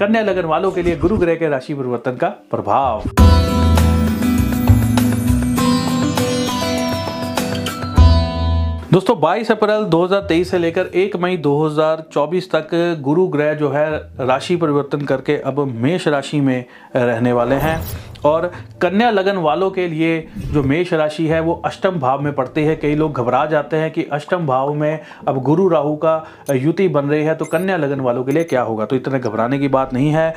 कन्या लगन वालों के लिए गुरु ग्रह के राशि परिवर्तन का प्रभाव। दोस्तों 22 अप्रैल 2023 से लेकर 1 मई 2024 तक गुरु ग्रह जो है राशि परिवर्तन करके अब मेष राशि में रहने वाले हैं। और कन्या लगन वालों के लिए जो मेष राशि है, वो अष्टम भाव में पड़ती है। कई लोग घबरा जाते हैं कि अष्टम भाव में अब गुरु राहु का युति बन रही है तो कन्या लगन वालों के लिए क्या होगा? तो इतने घबराने की बात नहीं है।